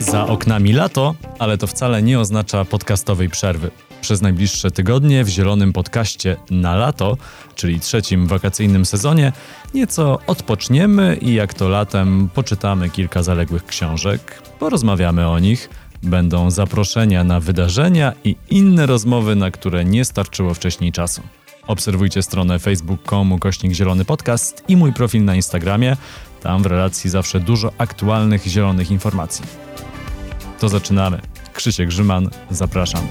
Za oknami lato, ale to wcale nie oznacza podcastowej przerwy. Przez najbliższe tygodnie w zielonym podcaście na lato, czyli trzecim wakacyjnym sezonie, nieco odpoczniemy i jak to latem poczytamy kilka zaległych książek, porozmawiamy o nich, będą zaproszenia na wydarzenia i inne rozmowy, na które nie starczyło wcześniej czasu. Obserwujcie stronę facebook.com kośnik zielony podcast i mój profil na Instagramie. Tam w relacji zawsze dużo aktualnych zielonych informacji. To zaczynamy. Krzysiek Grzyman, zapraszam.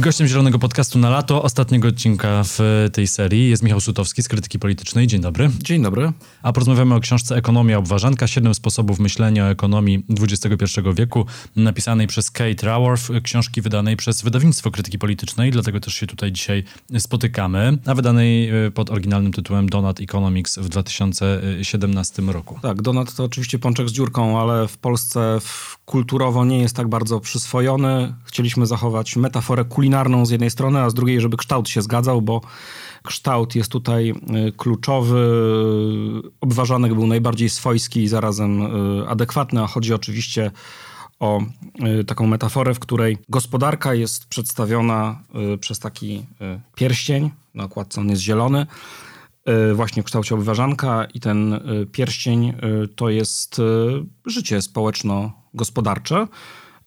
Gościem Zielonego Podcastu na lato, ostatniego odcinka w tej serii jest Michał Sutowski z Krytyki Politycznej. Dzień dobry. Dzień dobry. A porozmawiamy o książce Ekonomia Obważanka, siedem sposobów myślenia o ekonomii XXI wieku, napisanej przez Kate Raworth, książki wydanej przez wydawnictwo Krytyki Politycznej, dlatego też się tutaj dzisiaj spotykamy, a wydanej e, pod oryginalnym tytułem Donut Economics w 2017 roku. Tak, Donut to oczywiście pączek z dziurką, ale w Polsce kulturowo nie jest tak bardzo przyswojony. Chcieliśmy zachować metaforę kulinarną z jednej strony, a z drugiej, żeby kształt się zgadzał, bo kształt jest tutaj y, kluczowy. Obważanek był najbardziej swojski i zarazem y, adekwatny, a chodzi oczywiście o y, taką metaforę, w której gospodarka jest przedstawiona przez taki pierścień, na okładce on jest zielony, właśnie w kształcie obważanka i ten pierścień to jest życie społeczno-gospodarcze.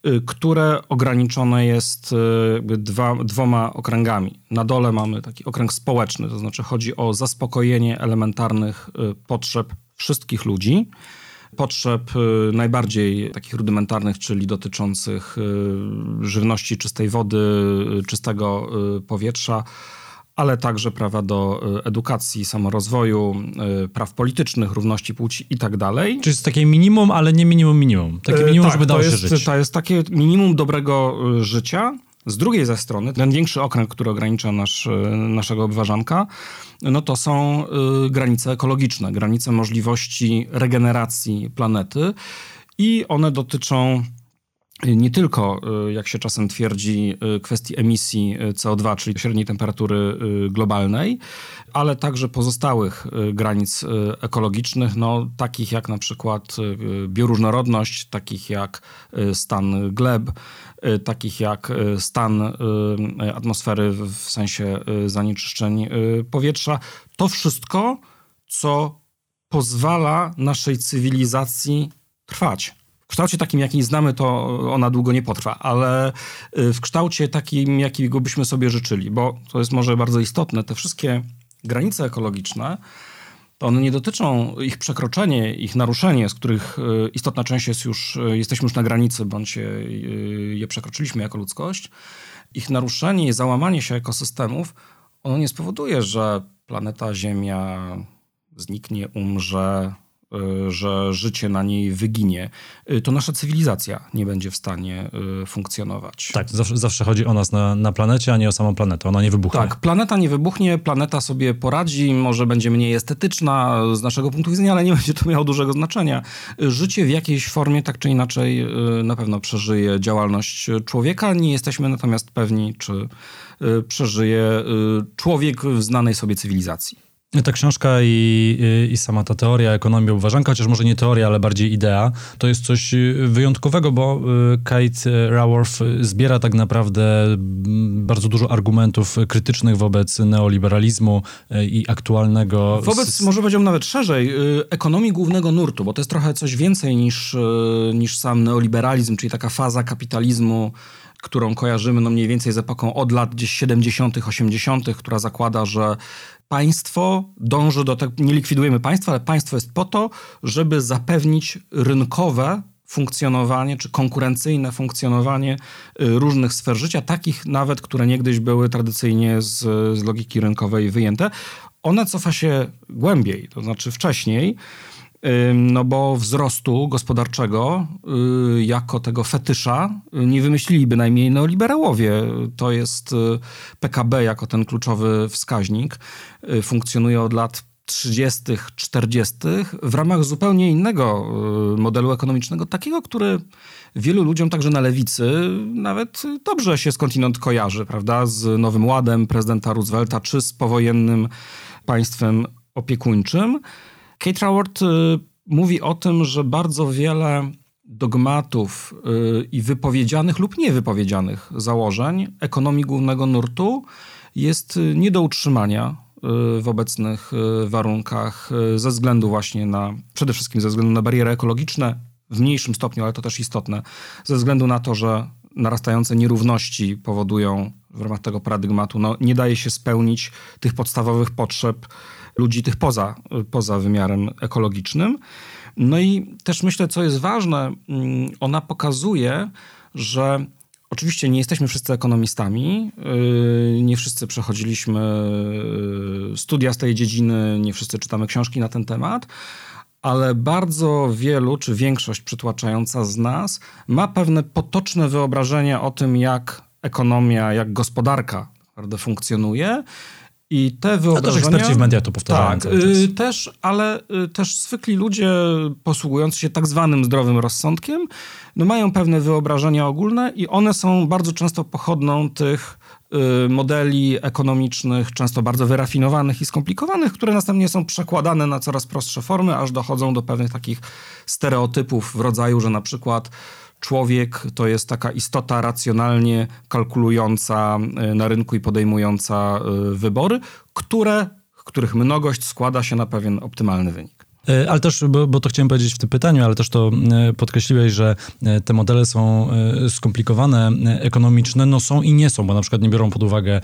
Y, które ograniczone jest y, dwa, dwoma okręgami. Na dole mamy taki okręg społeczny, to znaczy chodzi o zaspokojenie elementarnych y, potrzeb wszystkich ludzi. Potrzeb najbardziej takich rudymentarnych, czyli dotyczących żywności, czystej wody, czystego powietrza, ale także prawa do e, edukacji, samorozwoju, e, praw politycznych, równości płci i tak dalej. Czyli jest takie minimum, ale nie minimum minimum. Takie e, minimum, tak, żeby dało jest, się żyć. To jest takie minimum dobrego życia. Z drugiej ze strony, ten większy okręg, który ogranicza nasz, naszego obważanka, no to są granice ekologiczne, granice możliwości regeneracji planety i one dotyczą nie tylko, y, jak się czasem twierdzi, y, kwestii emisji y, CO2, czyli średniej temperatury globalnej, ale także pozostałych granic ekologicznych, no, takich jak na przykład bioróżnorodność, takich jak stan gleb, takich jak stan atmosfery w sensie zanieczyszczeń powietrza. To wszystko, co pozwala naszej cywilizacji trwać kształcie takim, jaki znamy, to ona długo nie potrwa, ale y, w kształcie takim, jakiego byśmy sobie życzyli, bo to jest może bardzo istotne, te wszystkie granice ekologiczne, to one nie dotyczą ich przekroczenie, ich naruszenie, z których y, istotna część jest już, y, jesteśmy już na granicy, bądź je, je przekroczyliśmy jako ludzkość. Ich naruszenie i załamanie się ekosystemów, ono nie spowoduje, że planeta Ziemia zniknie, umrze, że życie na niej wyginie, y, to nasza cywilizacja nie będzie w stanie y, funkcjonować. Tak, zawsze, zawsze chodzi o nas na, na planecie, a nie o samą planetę. Ona nie wybuchnie. Tak, planeta nie wybuchnie, planeta sobie poradzi, może będzie mniej estetyczna z naszego punktu widzenia, ale nie będzie to miało dużego znaczenia. Życie w jakiejś formie, tak czy inaczej, na pewno przeżyje działalność człowieka. Nie jesteśmy natomiast pewni, czy przeżyje człowiek w znanej sobie cywilizacji. Ta książka i, i, sama ta teoria ekonomii obważanka, chociaż może nie teoria, ale bardziej idea, to jest coś wyjątkowego, bo y, Kate Raworth zbiera tak naprawdę bardzo dużo argumentów krytycznych wobec neoliberalizmu y, i aktualnego... Wobec, może powiedziałbym nawet szerzej, y, ekonomii głównego nurtu, bo to jest trochę coś więcej niż, niż sam neoliberalizm, czyli taka faza kapitalizmu, którą kojarzymy no mniej więcej z epoką od lat gdzieś 70., 80., która zakłada, że państwo dąży do tego, nie likwidujemy państwa, ale państwo jest po to, żeby zapewnić rynkowe funkcjonowanie czy konkurencyjne funkcjonowanie y, różnych sfer życia, takich nawet, które niegdyś były tradycyjnie z, z logiki rynkowej wyjęte. Ona cofa się głębiej, to znaczy wcześniej no bo wzrostu gospodarczego y, jako tego fetysza y, nie wymyślili bynajmniej neoliberałowie. To jest y, PKB jako ten kluczowy wskaźnik. Funkcjonuje od lat 30., 40. w ramach zupełnie innego modelu ekonomicznego, takiego, który wielu ludziom, także na lewicy, nawet dobrze się skądinąd kojarzy, prawda? Z Nowym Ładem prezydenta Roosevelta, czy z powojennym państwem opiekuńczym. Kate Raworth y, mówi o tym, że bardzo wiele dogmatów y, i wypowiedzianych lub niewypowiedzianych założeń ekonomii głównego nurtu jest y, nie do utrzymania w obecnych warunkach ze względu właśnie na, przede wszystkim ze względu na bariery ekologiczne, w mniejszym stopniu, ale to też istotne, ze względu na to, że narastające nierówności powodują w ramach tego paradygmatu, no, nie daje się spełnić tych podstawowych potrzeb ludzi tych poza, poza wymiarem ekologicznym. No i też myślę, co jest ważne, mm, ona pokazuje, że oczywiście nie jesteśmy wszyscy ekonomistami, yy, nie wszyscy przechodziliśmy yy, studia z tej dziedziny, nie wszyscy czytamy książki na ten temat, ale bardzo wielu, czy większość przytłaczająca z nas ma pewne potoczne wyobrażenie o tym, jak ekonomia, jak gospodarka naprawdę funkcjonuje i te wyobrażenia... A też eksperci w mediach to powtarzają Tak, y, też, ale y, też zwykli ludzie posługujący się tak zwanym zdrowym rozsądkiem, no mają pewne wyobrażenia ogólne i one są bardzo często pochodną tych y, modeli ekonomicznych, często bardzo wyrafinowanych i skomplikowanych, które następnie są przekładane na coraz prostsze formy, aż dochodzą do pewnych takich stereotypów w rodzaju, że na przykład człowiek to jest taka istota racjonalnie kalkulująca e, na rynku i podejmująca e, wybory, które, których mnogość składa się na pewien optymalny wynik. E, ale też, bo, bo, to chciałem powiedzieć w tym pytaniu, ale też to e, podkreśliłeś, że e, te modele są skomplikowane, ekonomiczne, no są i nie są, bo na przykład nie biorą pod uwagę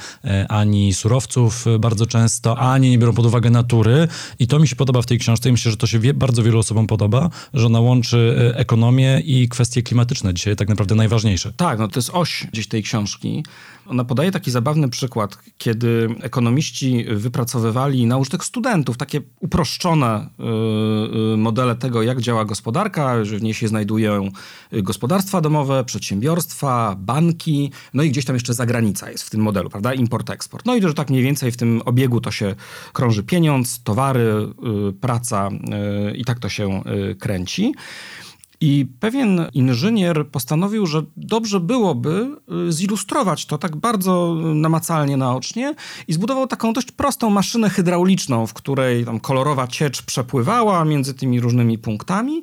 ani surowców bardzo często, ani nie biorą pod uwagę natury i to mi się podoba w tej książce i myślę, że to się wie, bardzo wielu osobom podoba, że ona łączy ekonomię i kwestie klimatyczne, dzisiaj tak naprawdę najważniejsze. Tak, no to jest oś gdzieś tej książki. Ona podaje taki zabawny przykład, kiedy ekonomiści wypracowywali na użytek studentów takie uproszczone y, y, modele tego, jak działa gospodarka, że w niej się znajdują gospodarstwa domowe, przedsiębiorstwa, banki, no i gdzieś tam jeszcze zagranica jest w tym modelu, prawda? Import-eksport. No i że tak mniej więcej w tym obiegu to się krąży pieniądz, towary, y, praca i tak to się kręci. I pewien inżynier postanowił, że dobrze byłoby y, zilustrować to tak bardzo namacalnie, naocznie i zbudował taką dość prostą maszynę hydrauliczną, w której tam kolorowa ciecz przepływała między tymi różnymi punktami.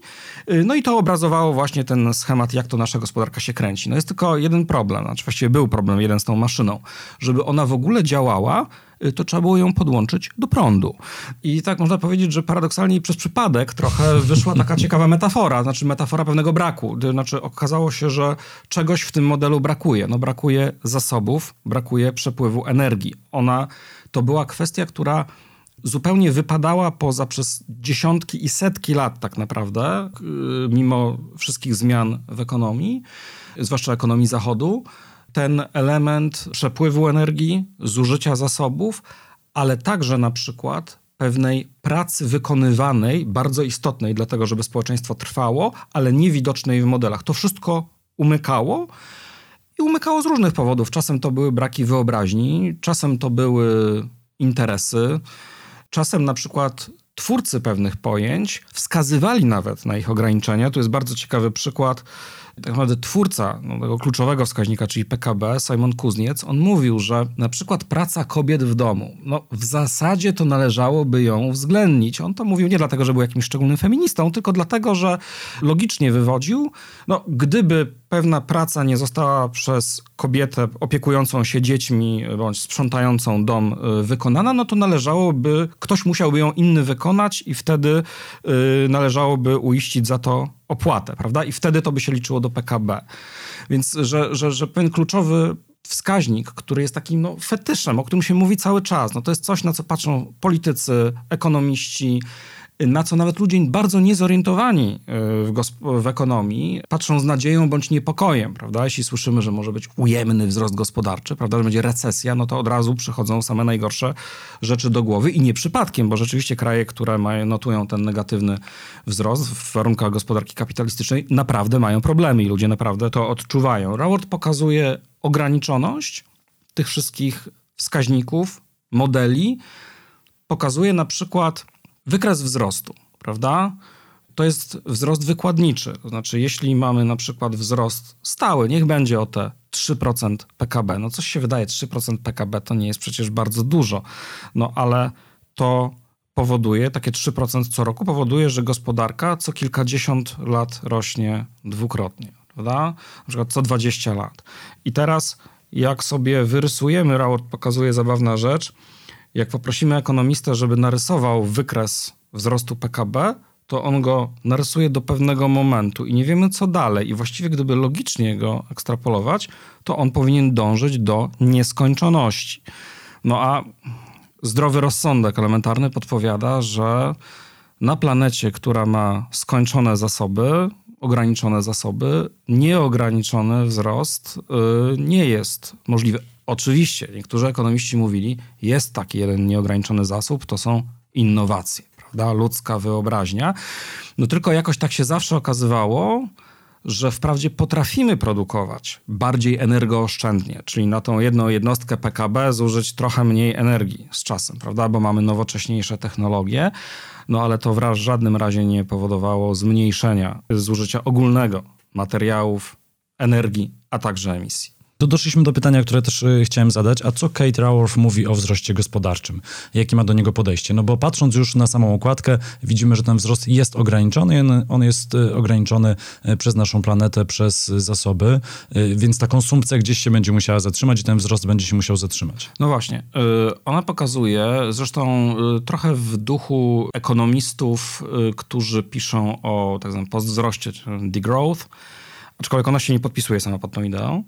Y, no i to obrazowało właśnie ten schemat, jak to nasza gospodarka się kręci. No jest tylko jeden problem, znaczy właściwie był problem jeden z tą maszyną. Żeby ona w ogóle działała, to trzeba było ją podłączyć do prądu. I tak można powiedzieć, że paradoksalnie przez przypadek trochę wyszła taka ciekawa metafora, znaczy metafora pewnego braku. Znaczy okazało się, że czegoś w tym modelu brakuje. No brakuje zasobów, brakuje przepływu energii. Ona to była kwestia, która zupełnie wypadała poza przez dziesiątki i setki lat tak naprawdę, y, mimo wszystkich zmian w ekonomii, zwłaszcza ekonomii Zachodu ten element przepływu energii, zużycia zasobów, ale także na przykład pewnej pracy wykonywanej, bardzo istotnej dla tego, żeby społeczeństwo trwało, ale niewidocznej w modelach. To wszystko umykało i umykało z różnych powodów. Czasem to były braki wyobraźni, czasem to były interesy, czasem na przykład twórcy pewnych pojęć wskazywali nawet na ich ograniczenia. Tu jest bardzo ciekawy przykład tak naprawdę twórca no, tego kluczowego wskaźnika, czyli PKB, Simon Kuzniec, on mówił, że na przykład praca kobiet w domu, no w zasadzie to należałoby ją uwzględnić. On to mówił nie dlatego, że był jakimś szczególnym feministą, tylko dlatego, że logicznie wywodził, no gdyby pewna praca nie została przez kobietę opiekującą się dziećmi bądź sprzątającą dom y, wykonana, no to należałoby, ktoś musiałby ją inny wykonać i wtedy y, należałoby uiścić za to opłatę, prawda? I wtedy to by się liczyło do PKB. Więc, że, że, że pewien kluczowy wskaźnik, który jest takim no, fetyszem, o którym się mówi cały czas, no to jest coś, na co patrzą politycy, ekonomiści, na co nawet ludzie bardzo niezorientowani e, w, w, ekonomii patrzą z nadzieją bądź niepokojem, prawda? Jeśli słyszymy, że może być ujemny wzrost gospodarczy, prawda, że będzie recesja, no to od razu przychodzą same najgorsze rzeczy do głowy i nie przypadkiem, bo rzeczywiście kraje, które mają, notują ten negatywny wzrost w warunkach gospodarki kapitalistycznej, naprawdę mają problemy i ludzie naprawdę to odczuwają. Raport pokazuje ograniczoność tych wszystkich wskaźników, modeli, pokazuje na przykład wykres wzrostu, prawda? To jest wzrost wykładniczy. To znaczy, jeśli mamy na przykład wzrost stały, niech będzie o te 3% PKB. No coś się wydaje, 3% PKB to nie jest przecież bardzo dużo. No ale to powoduje, takie 3% co roku, powoduje, że gospodarka co kilkadziesiąt lat rośnie dwukrotnie, prawda? Na przykład co 20 lat. I teraz, jak sobie wyrysujemy, raport pokazuje zabawna rzecz, jak poprosimy ekonomistę, żeby narysował wykres wzrostu PKB, to on go narysuje do pewnego momentu i nie wiemy co dalej. I właściwie, gdyby logicznie go ekstrapolować, to on powinien dążyć do nieskończoności. No a zdrowy rozsądek elementarny podpowiada, że na planecie, która ma skończone zasoby, ograniczone zasoby, nieograniczony wzrost yy, nie jest możliwy. Oczywiście, niektórzy ekonomiści mówili, jest taki jeden nieograniczony zasób, to są innowacje, prawda? Ludzka wyobraźnia. No tylko jakoś tak się zawsze okazywało, że wprawdzie potrafimy produkować bardziej energooszczędnie, czyli na tą jedną jednostkę PKB zużyć trochę mniej energii z czasem, prawda, bo mamy nowocześniejsze technologie, no ale to w żadnym razie nie powodowało zmniejszenia zużycia ogólnego materiałów, energii, a także emisji. To doszliśmy do pytania, które też y, chciałem zadać. A co Kate Raworth mówi o wzroście gospodarczym? Jakie ma do niego podejście? No bo patrząc już na samą okładkę, widzimy, że ten wzrost jest ograniczony. On jest y, ograniczony y, przez naszą planetę, przez zasoby, więc ta konsumpcja gdzieś się będzie musiała zatrzymać i ten wzrost będzie się musiał zatrzymać. No właśnie. Ona pokazuje, zresztą trochę w duchu ekonomistów, którzy piszą o tak zwanym postwzroście, degrowth, aczkolwiek ona się nie podpisuje sama pod tą ideą,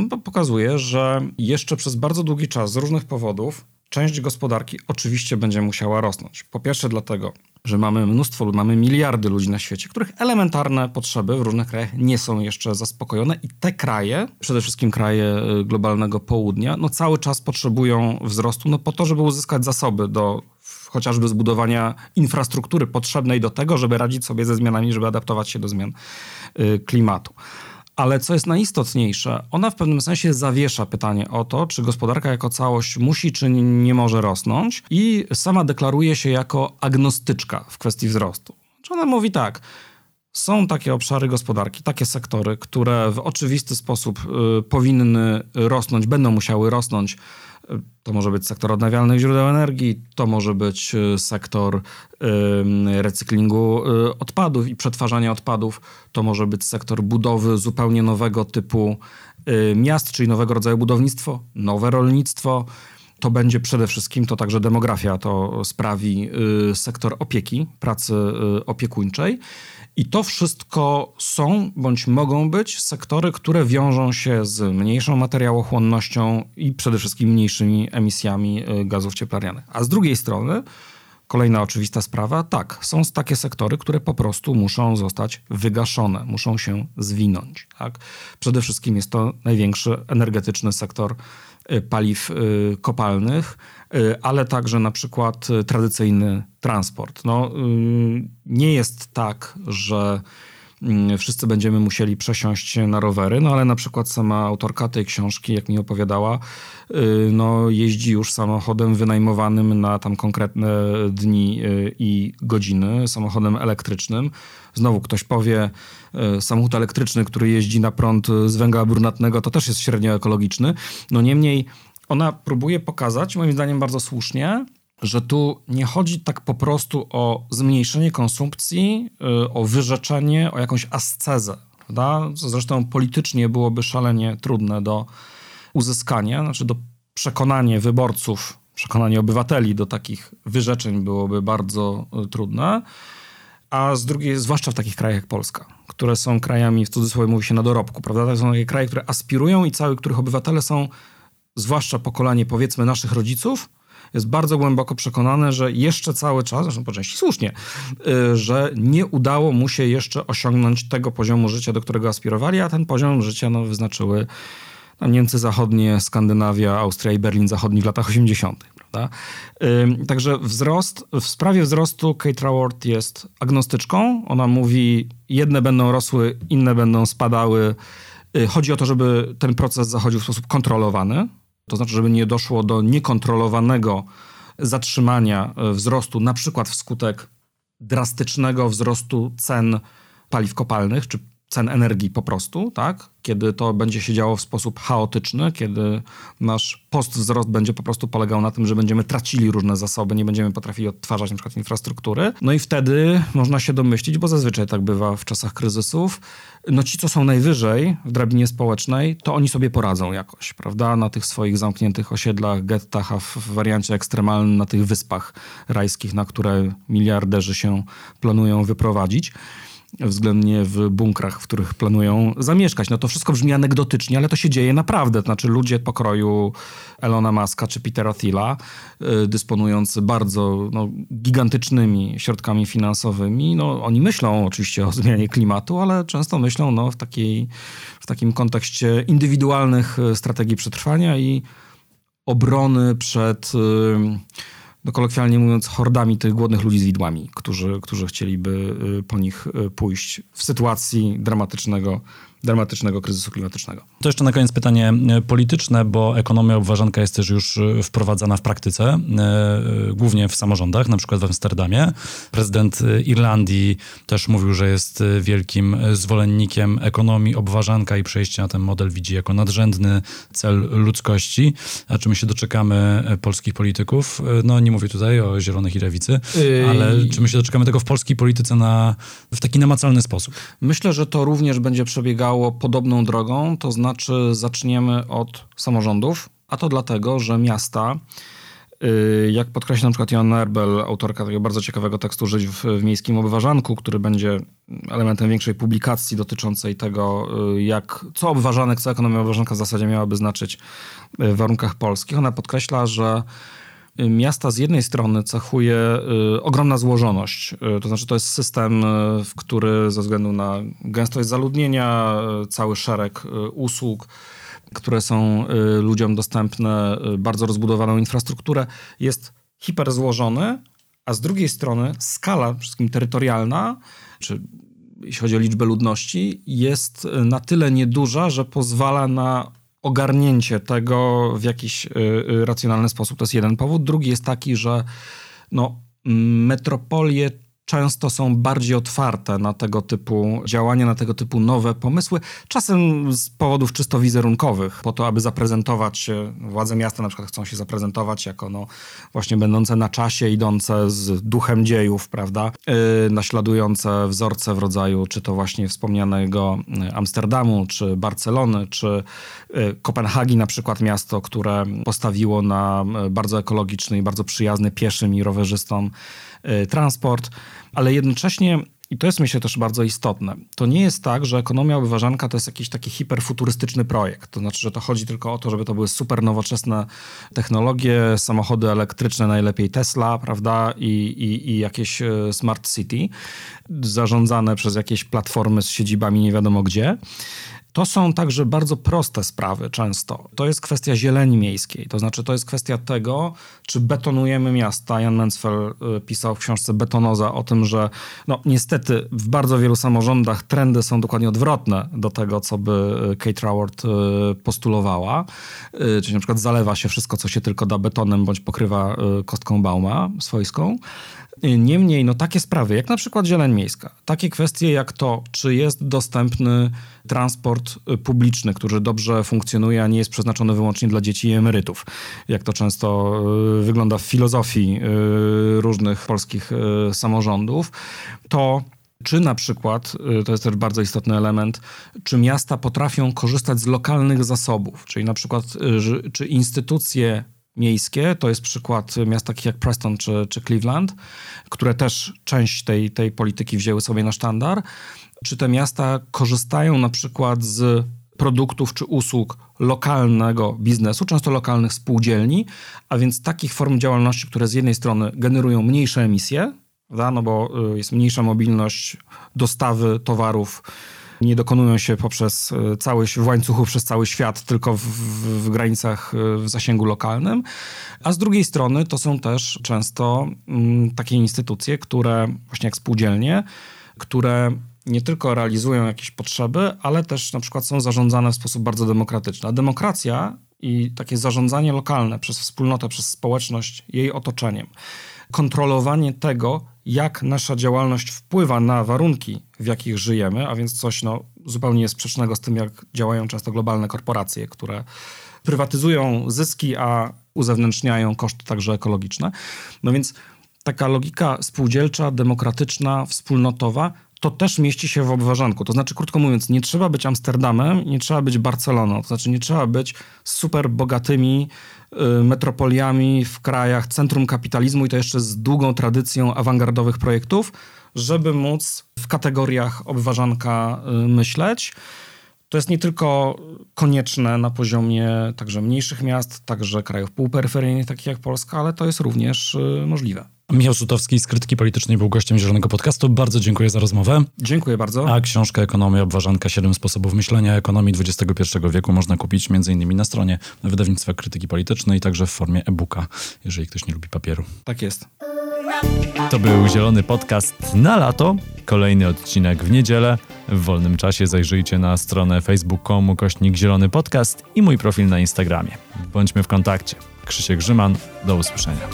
no, pokazuje, że jeszcze przez bardzo długi czas z różnych powodów część gospodarki oczywiście będzie musiała rosnąć. Po pierwsze dlatego, że mamy mnóstwo, mamy miliardy ludzi na świecie, których elementarne potrzeby w różnych krajach nie są jeszcze zaspokojone i te kraje, przede wszystkim kraje y, globalnego południa, no cały czas potrzebują wzrostu, no po to, żeby uzyskać zasoby do chociażby zbudowania infrastruktury potrzebnej do tego, żeby radzić sobie ze zmianami, żeby adaptować się do zmian y, klimatu. Ale co jest najistotniejsze, ona w pewnym sensie zawiesza pytanie o to, czy gospodarka jako całość musi czy nie może rosnąć i sama deklaruje się jako agnostyczka w kwestii wzrostu. Czy ona mówi tak, są takie obszary gospodarki, takie sektory, które w oczywisty sposób y, powinny rosnąć, będą musiały rosnąć to może być sektor odnawialnych źródeł energii, to może być y, sektor recyklingu y, odpadów i przetwarzania odpadów, to może być sektor budowy zupełnie nowego typu y, miast, czyli nowego rodzaju budownictwo, nowe rolnictwo. To będzie przede wszystkim, to także demografia to sprawi, sektor opieki, pracy opiekuńczej. I to wszystko są bądź mogą być sektory, które wiążą się z mniejszą materiałochłonnością i przede wszystkim mniejszymi emisjami y, gazów cieplarnianych. A z drugiej strony, kolejna oczywista sprawa, tak, są takie sektory, które po prostu muszą zostać wygaszone, muszą się zwinąć. Tak? Przede wszystkim jest to największy energetyczny sektor y, paliw y, kopalnych Y, ale także na przykład tradycyjny transport. No, nie jest tak, że wszyscy będziemy musieli przesiąść na rowery, no ale na przykład sama autorka tej książki, jak mi opowiadała, no jeździ już samochodem wynajmowanym na tam konkretne dni i godziny, samochodem elektrycznym. Znowu ktoś powie, samochód elektryczny, który jeździ na prąd z węgla brunatnego, to też jest średnio ekologiczny. No niemniej ona próbuje pokazać, moim zdaniem bardzo słusznie, że tu nie chodzi tak po prostu o zmniejszenie konsumpcji, y, o wyrzeczenie, o jakąś ascezę, prawda? co zresztą politycznie byłoby szalenie trudne do uzyskania, znaczy do przekonania wyborców, przekonanie obywateli do takich wyrzeczeń byłoby bardzo y, trudne, a z drugiej, zwłaszcza w takich krajach jak Polska, które są krajami, w cudzysłowie mówi się na dorobku, prawda? To są takie kraje, które aspirują i cały, których obywatele są zwłaszcza pokolenie powiedzmy naszych rodziców, jest bardzo głęboko przekonane, że jeszcze cały czas, zresztą po części słusznie, y, że nie udało mu się jeszcze osiągnąć tego poziomu życia, do którego aspirowali, a ten poziom życia no, wyznaczyły no, Niemcy Zachodnie, Skandynawia, Austria i Berlin Zachodni w latach 80. Prawda? Także wzrost, w sprawie wzrostu Kate Raworth jest agnostyczką. Ona mówi, jedne będą rosły, inne będą spadały. Y, chodzi o to, żeby ten proces zachodził w sposób kontrolowany, to znaczy, żeby nie doszło do niekontrolowanego zatrzymania e, wzrostu, na przykład wskutek drastycznego wzrostu cen paliw kopalnych, czy cen energii po prostu, tak? Kiedy to będzie się działo w sposób chaotyczny, kiedy nasz postwzrost będzie po prostu polegał na tym, że będziemy tracili różne zasoby, nie będziemy potrafili odtwarzać przykład infrastruktury. No i wtedy można się domyślić, bo zazwyczaj tak bywa w czasach kryzysów, no ci, co są najwyżej w drabinie społecznej, to oni sobie poradzą jakoś, prawda? Na tych swoich zamkniętych osiedlach, gettach, a w wariancie ekstremalnym na tych wyspach rajskich, na które miliarderzy się planują wyprowadzić względnie w bunkrach, w których planują zamieszkać. No to wszystko brzmi anegdotycznie, ale to się dzieje naprawdę. Znaczy ludzie pokroju Elona Muska czy Petera Thiela, y, dysponujący bardzo no, gigantycznymi środkami finansowymi, no, oni myślą oczywiście o zmianie klimatu, ale często myślą no, w, takiej, w takim kontekście indywidualnych y, strategii przetrwania i obrony przed... Yy, no kolokwialnie mówiąc, hordami tych głodnych ludzi z widłami, którzy, którzy chcieliby y, po nich y, pójść w sytuacji dramatycznego dramatycznego kryzysu klimatycznego. To jeszcze na koniec pytanie e, polityczne, bo ekonomia obważanka jest też już e, wprowadzana w praktyce, e, głównie w samorządach, na przykład w Amsterdamie. Prezydent Irlandii też mówił, że jest wielkim zwolennikiem ekonomii obważanka i przejście na ten model widzi jako nadrzędny cel ludzkości. A czy my się doczekamy polskich polityków? No nie mówię tutaj o zielonych i lewicy, yy... ale czy my się doczekamy tego w polskiej polityce na, w taki namacalny sposób? Myślę, że to również będzie przebiegało podobną drogą, to znaczy zaczniemy od samorządów, a to dlatego, że miasta, y, jak podkreśla na przykład Joanna Erbel, autorka tego bardzo ciekawego tekstu Żyć w, w Miejskim Obważanku, który będzie elementem większej publikacji dotyczącej tego, y, jak, co obważanek, co ekonomia obważanka w zasadzie miałaby znaczyć y, w warunkach polskich. Ona podkreśla, że miasta z jednej strony cechuje y, ogromna złożoność. Y, to znaczy, to jest system, y, w który ze względu na gęstość zaludnienia, cały szereg usług, które są ludziom dostępne, bardzo rozbudowaną infrastrukturę, jest hiperzłożony, a z drugiej strony skala, przede wszystkim terytorialna, czy jeśli chodzi o liczbę ludności, jest na tyle nieduża, że pozwala na ogarnięcie tego w jakiś y, y, racjonalny sposób. To jest jeden powód. Drugi jest taki, że no, metropolie często są bardziej otwarte na tego typu działania, na tego typu nowe pomysły, czasem z powodów czysto wizerunkowych, po to, aby zaprezentować się, władze miasta na przykład chcą się zaprezentować jako no, właśnie będące na czasie, idące z duchem dziejów, prawda, yy, naśladujące wzorce w rodzaju czy to właśnie wspomnianego y, Amsterdamu, czy Barcelony, czy yy, Kopenhagi na przykład miasto, które postawiło na bardzo ekologiczny i bardzo przyjazny pieszym i rowerzystom Y, transport, ale jednocześnie i to jest myślę też bardzo istotne. To nie jest tak, że ekonomia obważanka to jest jakiś taki hiperfuturystyczny projekt. To znaczy, że to chodzi tylko o to, żeby to były super nowoczesne technologie, samochody elektryczne, najlepiej Tesla, prawda, i, i, i jakieś y, smart city, zarządzane przez jakieś platformy z siedzibami nie wiadomo gdzie. To są także bardzo proste sprawy często. To jest kwestia zieleni miejskiej, to znaczy to jest kwestia tego, czy betonujemy miasta. Jan Mencfel y, pisał w książce Betonoza o tym, że no, niestety w bardzo wielu samorządach trendy są dokładnie odwrotne do tego, co by y, Kate Raworth y, postulowała. Czyli na przykład zalewa się wszystko, co się tylko da betonem, bądź pokrywa kostką bauma swojską. Niemniej, no takie sprawy, jak na przykład zieleń miejska, takie kwestie jak to, czy jest dostępny transport y, publiczny, który dobrze funkcjonuje, a nie jest przeznaczony wyłącznie dla dzieci i emerytów, jak to często y, wygląda w filozofii y, różnych polskich samorządów, to czy na przykład, to jest też bardzo istotny element, czy miasta potrafią korzystać z lokalnych zasobów, czyli na przykład, czy instytucje miejskie, to jest przykład miast takich jak Preston czy, czy Cleveland, które też część tej, tej polityki wzięły sobie na sztandar, czy te miasta korzystają na przykład z produktów czy usług lokalnego biznesu, często lokalnych spółdzielni, a więc takich form działalności, które z jednej strony generują mniejsze emisje, no bo y, jest mniejsza mobilność dostawy towarów, nie dokonują się poprzez y, cały, w łańcuchu przez cały świat, tylko w, w, granicach, y, w zasięgu lokalnym. A z drugiej strony to są też często mm, takie instytucje, które właśnie jak spółdzielnie, które nie tylko realizują jakieś potrzeby, ale też na przykład są zarządzane w sposób bardzo demokratyczny. A demokracja i takie zarządzanie lokalne przez wspólnotę, przez społeczność, jej otoczeniem, kontrolowanie tego, jak nasza działalność wpływa na warunki, w jakich żyjemy, a więc coś no, zupełnie sprzecznego z tym, jak działają często globalne korporacje, które prywatyzują zyski, a uzewnętrzniają koszty także ekologiczne. No więc taka logika spółdzielcza, demokratyczna, wspólnotowa to też mieści się w obważanku. To znaczy, krótko mówiąc, nie trzeba być Amsterdamem, nie trzeba być Barceloną, to znaczy nie trzeba być super bogatymi y, metropoliami w krajach centrum kapitalizmu i to jeszcze z długą tradycją awangardowych projektów, żeby móc w kategoriach obważanka y, myśleć. To jest nie tylko konieczne na poziomie także mniejszych miast, także krajów półperyferyjnych, takich jak Polska, ale to jest również y, możliwe. Michał Sutowski z Krytyki Politycznej był gościem Zielonego Podcastu. Bardzo dziękuję za rozmowę. Dziękuję bardzo. A książkę Ekonomia Obważanka 7 sposobów myślenia ekonomii XXI wieku można kupić m.in. na stronie wydawnictwa Krytyki Politycznej, także w formie e-booka, jeżeli ktoś nie lubi papieru. Tak jest. To był Zielony Podcast na lato. Kolejny odcinek w niedzielę. W wolnym czasie zajrzyjcie na stronę facebook.com kośnik Zielony Podcast i mój profil na Instagramie. Bądźmy w kontakcie. Krzysiek Grzyman, do usłyszenia.